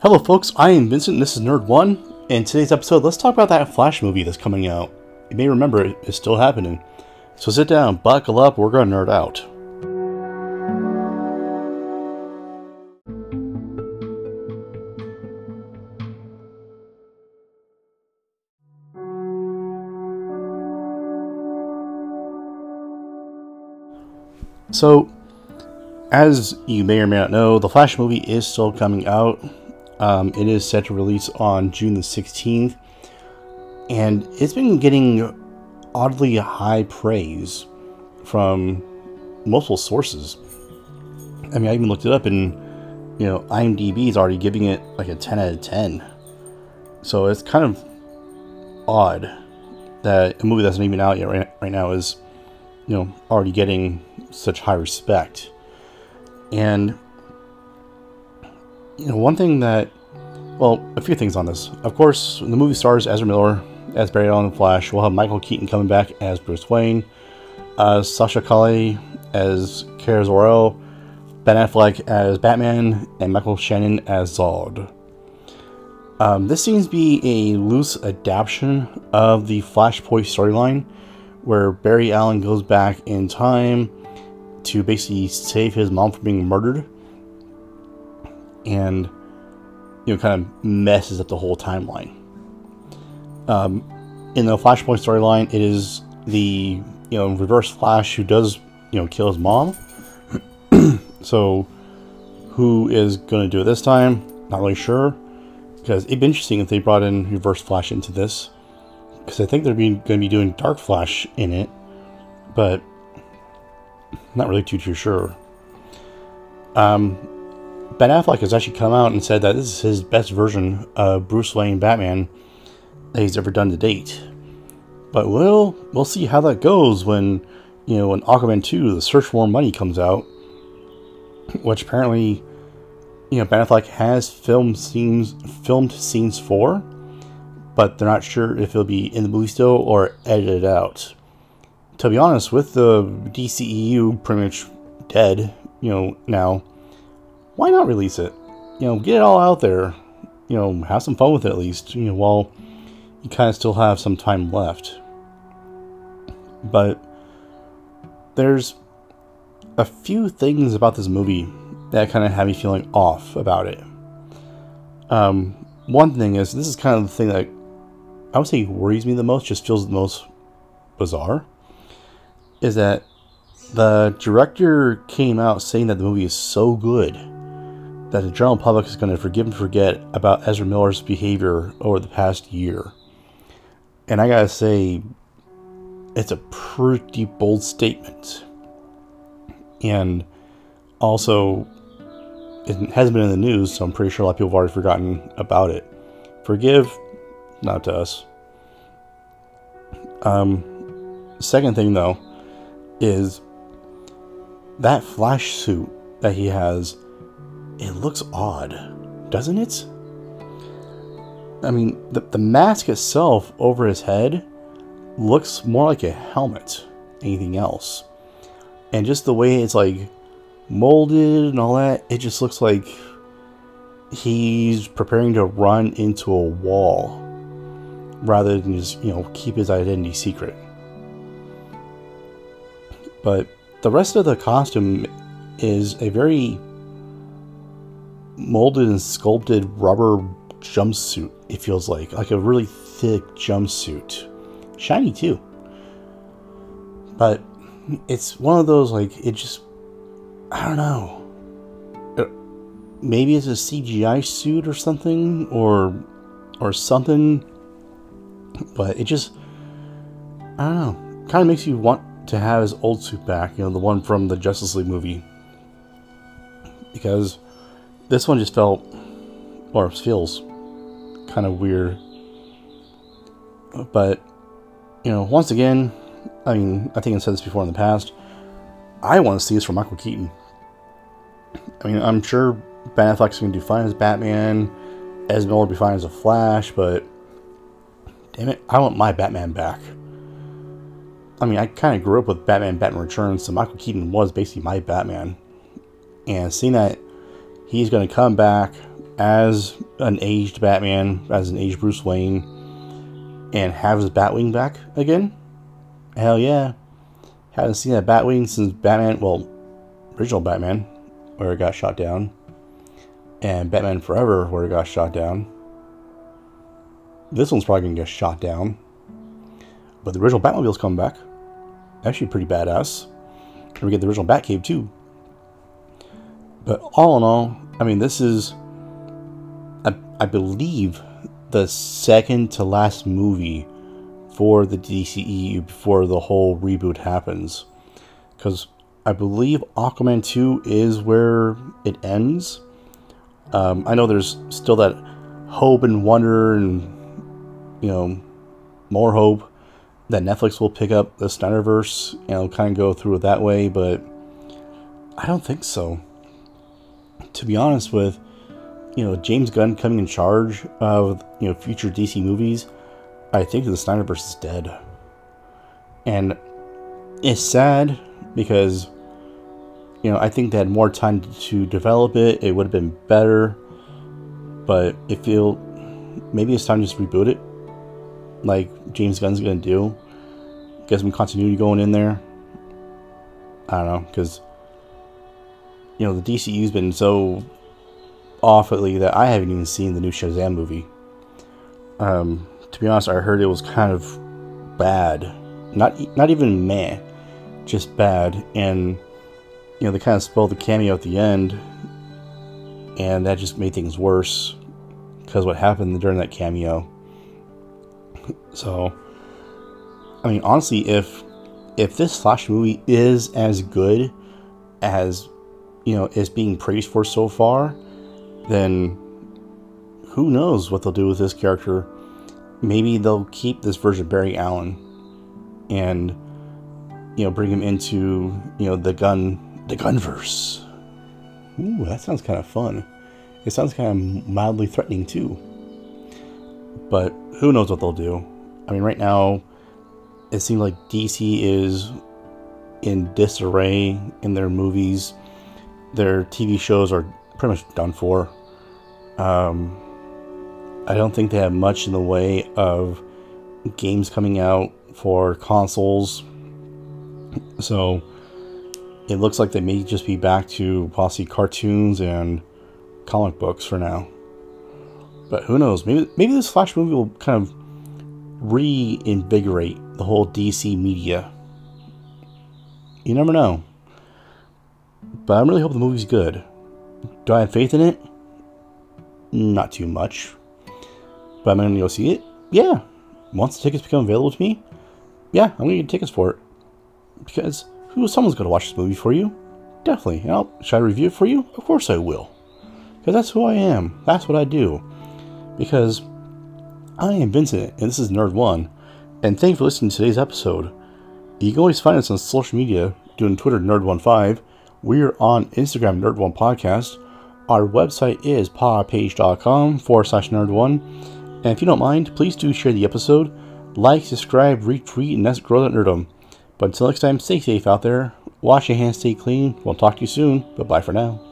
Hello, folks. I am Vincent, this is Nerd One. In today's episode, let's talk about that Flash movie that's coming out. You may remember it is still happening. So sit down, buckle up, we're gonna nerd out. So, as you may or may not know, the Flash movie is still coming out. Um, it is set to release on June the 16th, and it's been getting oddly high praise from multiple sources. I mean, I even looked it up, and you know, IMDb is already giving it like a 10 out of 10. So it's kind of odd that a movie that's not even out yet right, right now is, you know, already getting such high respect. And you know, one thing that, well, a few things on this. Of course, the movie stars Ezra Miller as Barry Allen Flash. We'll have Michael Keaton coming back as Bruce Wayne, uh, Sasha Calle as Kara Zor-El, Ben Affleck as Batman, and Michael Shannon as Zod. Um, this seems to be a loose adaptation of the Flashpoint storyline, where Barry Allen goes back in time to basically save his mom from being murdered and you know kind of messes up the whole timeline. Um, in the flashpoint storyline it is the you know reverse flash who does you know kill his mom. So who is going to do it this time? Not really sure because it'd be interesting if they brought in reverse flash into this because i think they're going to be doing dark flash in it but not really too too sure. Um, ben Affleck has actually come out and said that this is his best version of Bruce Wayne Batman that he's ever done to date. But we'll we'll see how that goes when you know when Aquaman 2, The Search for More Money comes out, which apparently you know Ben Affleck has filmed scenes filmed scenes for, but they're not sure if it'll be in the movie still or edited out to be honest, with the DCEU pretty much dead, you know, now, why not release it? You know, get it all out there. You know, have some fun with it at least, you know, while you kind of still have some time left. But there's a few things about this movie that kind of have me feeling off about it. Um, one thing is, this is kind of the thing that I would say worries me the most, just feels the most bizarre is that the director came out saying that the movie is so good that the general public is going to forgive and forget about Ezra Miller's behavior over the past year. And I gotta say, it's a pretty bold statement. And also, it hasn't been in the news, so I'm pretty sure a lot of people have already forgotten about it. Forgive, not to us. Um, second thing, though, is that flash suit that he has it looks odd doesn't it? I mean the, the mask itself over his head looks more like a helmet anything else. And just the way it's like molded and all that it just looks like he's preparing to run into a wall rather than just you know keep his identity secret. But the rest of the costume is a very molded and sculpted rubber jumpsuit, it feels like. Like a really thick jumpsuit. Shiny too. But it's one of those, like, it just. I don't know. Uh, maybe it's a CGI suit or something, or or something. But it just. I don't know. Kind of makes you want to have his old suit back, you know, the one from the Justice League movie. Because this one just felt, or feels, kind of weird. But, you know, once again, I mean, I think I said this before in the past, I want to see this from Michael Keaton. I mean, I'm sure Ben Affleck's going to do fine as Batman, Ezra Miller will be fine as a Flash, but damn it, I want my Batman back. I mean, I kind of grew up with Batman Batman Returns, so Michael Keaton was basically my Batman. And seeing that he's going to come back as an aged Batman, as an aged Bruce Wayne, and have his Batwing back again? Hell yeah. Haven't seen that Batwing since Batman, well, original Batman, where it got shot down, and Batman Forever, where it got shot down. This one's probably gonna get shot down. But the original Batmobile's coming back. Actually, pretty badass. And we get the original Batcave too. But all in all, I mean, this is, I, I believe, the second to last movie for the DCEU before the whole reboot happens. Because I believe Aquaman 2 is where it ends. Um, I know there's still that hope and wonder and, you know, more hope that Netflix will pick up the Snyderverse and kind of go through it that way, but I don't think so. To be honest with, you know, James Gunn coming in charge of, you know, future DC movies, I think the Snyderverse is dead. And it's sad because, you know, I think they had more time to develop it. It would have been better. But it feel maybe it's time to just reboot it. Like James Gunn's gonna do. Get some continuity going in there. I don't know, because you know the DCU's been so off lately that I haven't even seen the new Shazam movie. Um, to be honest, I heard it was kind of bad. Not not even meh, just bad. And you know they kind of spoiled the cameo at the end, and that just made things worse because what happened during that cameo. So, I mean, honestly, if if this Flash movie is as good as you know is being praised for so far, then who knows what they'll do with this character maybe they'll keep this version of Barry Allen and you know bring him into you know the Gunn the Gunnverse. Ooh, that sounds kind of fun. It sounds kind of mildly threatening too. But who knows what they'll do? I mean, right now it seems like DC is in disarray in their movies. Their TV shows are pretty much done for. Um, I don't think they have much in the way of games coming out for consoles. So it looks like they may just be back to possibly cartoons and comic books for now. But who knows? Maybe maybe this Flash movie will kind of reinvigorate the whole DC media. You never know. But I really hope the movie's good. Do I have faith in it? Not too much. But am I going to go see it? Yeah. Once the tickets become available to me, yeah, I'm going to get tickets for it. Because who someone's going to watch this movie for you? Definitely. And I'll, should I review it for you? Of course I will. Because that's who I am. That's what I do. Because I am Vincent, and this is Nerd One. And thank you for listening to today's episode. You can always find us on social media, doing Twitter Nerd15. We're on Instagram Nerd1 Podcast. Our website is podpage.com forward slash nerd1. And if you don't mind, please do share the episode, like, subscribe, retweet, and let's grow that nerdom. But until next time, stay safe out there. Wash your hands, stay clean. We'll talk to you soon. but bye for now.